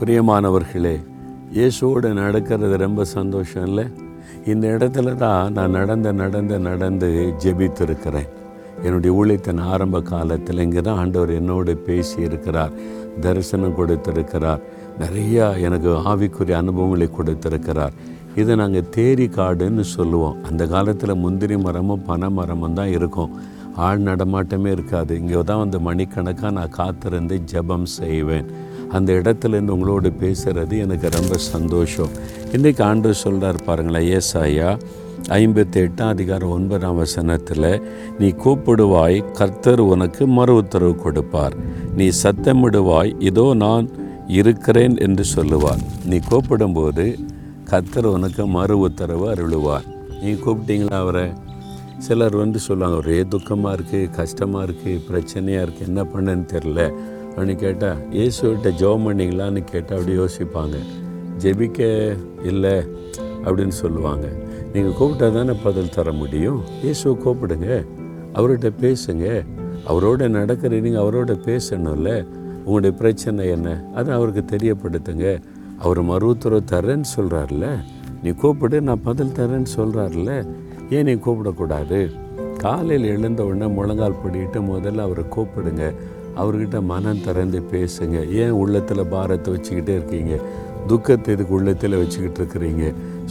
பிரியமானவர்களே இயேசுவோடு நடக்கிறது ரொம்ப சந்தோஷம் இல்லை இந்த இடத்துல தான் நான் நடந்து நடந்து நடந்து ஜெபித்திருக்கிறேன். என்னுடைய ஊழியத்தின் ஆரம்ப காலத்தில் இங்கே தான் ஆண்டவர் என்னோடு பேசி இருக்கிறார் தரிசனம் கொடுத்திருக்கிறார் நிறையா எனக்கு ஆவிக்குரிய அனுபவங்களை கொடுத்திருக்கிறார். இதை நாங்கள் தேரி காடுன்னு சொல்லுவோம். அந்த காலத்தில் முந்திரி மரமும் பனை மரமும் தான் இருக்கும். ஆள் நடமாட்டமே இருக்காது. இங்கே தான் வந்து மணிக்கணக்காக நான் காத்திருந்து ஜெபம் செய்வேன். அந்த இடத்துல இருந்து உங்களோடு பேசுகிறது எனக்கு ரொம்ப சந்தோஷம். இன்றைக்கி ஆண்டு சொல்கிறார் பாருங்களேன் ஏசாயா ஐம்பத்தி எட்டாம் அதிகாரம் ஒன்பதாம் வசனத்தில் நீ கூப்பிடுவாய் கர்த்தர் உனக்கு மறு உத்தரவு கொடுப்பார். நீ சத்தமிடுவாய் இதோ நான் இருக்கிறேன் என்று சொல்லுவார். நீ கூப்பிடும்போது கர்த்தர் உனக்கு மறு உத்தரவு அருளுவார். நீ கூப்பிட்டீங்களா அவரை? சிலர் வந்து சொல்லுவாங்க ஒரே துக்கமாக இருக்குது கஷ்டமாக இருக்குது பிரச்சனையாக இருக்குது என்ன பண்ணுன்னு தெரில அப்படின்னு கேட்டால் இயேசுகிட்ட ஜெபம் பண்ணிங்களான்னு கேட்டால் அப்படி யோசிப்பாங்க. ஜெபிக்க இல்லை அப்படின்னு சொல்லுவாங்க. நீங்கள் கூப்பிட்டா தானே பதில் தர முடியும். இயேசுவை கூப்பிடுங்க. அவர்கிட்ட பேசுங்க. அவரோட நடக்கிற நீங்கள் அவரோட பேசணும்ல. உங்களுடைய பிரச்சனை என்ன? அதை அவருக்கு தெரியப்படுத்துங்க. அவர் மருத்துவரை தரேன்னு சொல்கிறார்ல நீ கூப்பிடு நான் பதில் தரேன்னு சொல்கிறார்ல ஏன் நீ கூப்பிடக்கூடாது? காலையில் எழுந்த உடனே முழங்கால் பிடிட்டு முதல்ல அவரை கூப்பிடுங்க. அவர்கிட்ட மனம் திறந்து பேசுங்க. ஏன் உள்ளத்தில் பாரத்தை வச்சுக்கிட்டே இருக்கீங்க? துக்கத்தை இதுக்கு உள்ளத்தில் வச்சுக்கிட்டு இருக்கிறீங்க?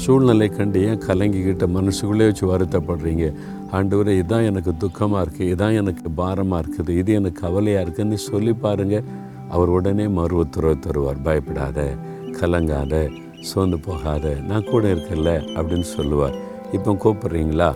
சூழ்நிலை கண்டு ஏன் கலங்கிக்கிட்ட மனசுக்குள்ளே வச்சு வருத்தப்படுறீங்க? ஆண்டவரே இதான் எனக்கு துக்கமாக இருக்குது இதான் எனக்கு பாரமாக இருக்குது. இது எனக்கு கவலையாக இருக்குதுன்னு சொல்லி பாருங்கள் அவர் உடனே மறு உத்தரவு தருவார். பயப்படாத கலங்காத சோர்ந்து போகாத நான் கூட இருக்கல அப்படின்னு சொல்லுவார். இப்போ கூப்பிட்றீங்களா?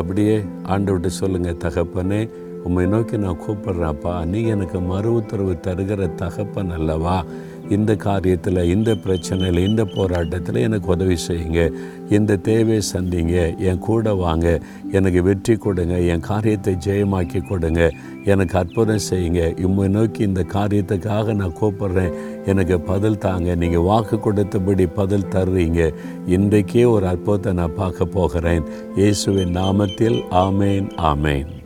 அப்படியே ஆண்டவர்கிட்ட சொல்லுங்கள் தகப்பனே உம்மை நோக்கி நான் கூப்பிட்றேன்ப்பா. நீ எனக்கு மறு உத்தரவு தருகிற தகப்பன் அல்லவா? இந்த காரியத்தில் இந்த பிரச்சனையில் இந்த போராட்டத்தில் எனக்கு உதவி செய்யுங்க. இந்த தேவையை சந்திங்க. என் கூட வாங்க. எனக்கு வெற்றி கொடுங்க. என் காரியத்தை ஜெயமாக்கி கொடுங்க. எனக்கு அற்புதம் செய்யுங்க. உம்மை நோக்கி இந்த காரியத்துக்காக நான் கூப்பிட்றேன். எனக்கு பதில் தாங்க. நீங்கள் வாக்கு கொடுத்தபடி பதில் தர்றீங்க. இன்றைக்கே ஒரு அற்புதத்தை நான் பார்க்க போகிறேன். இயேசுவின் நாமத்தில் ஆமேன் ஆமேன்.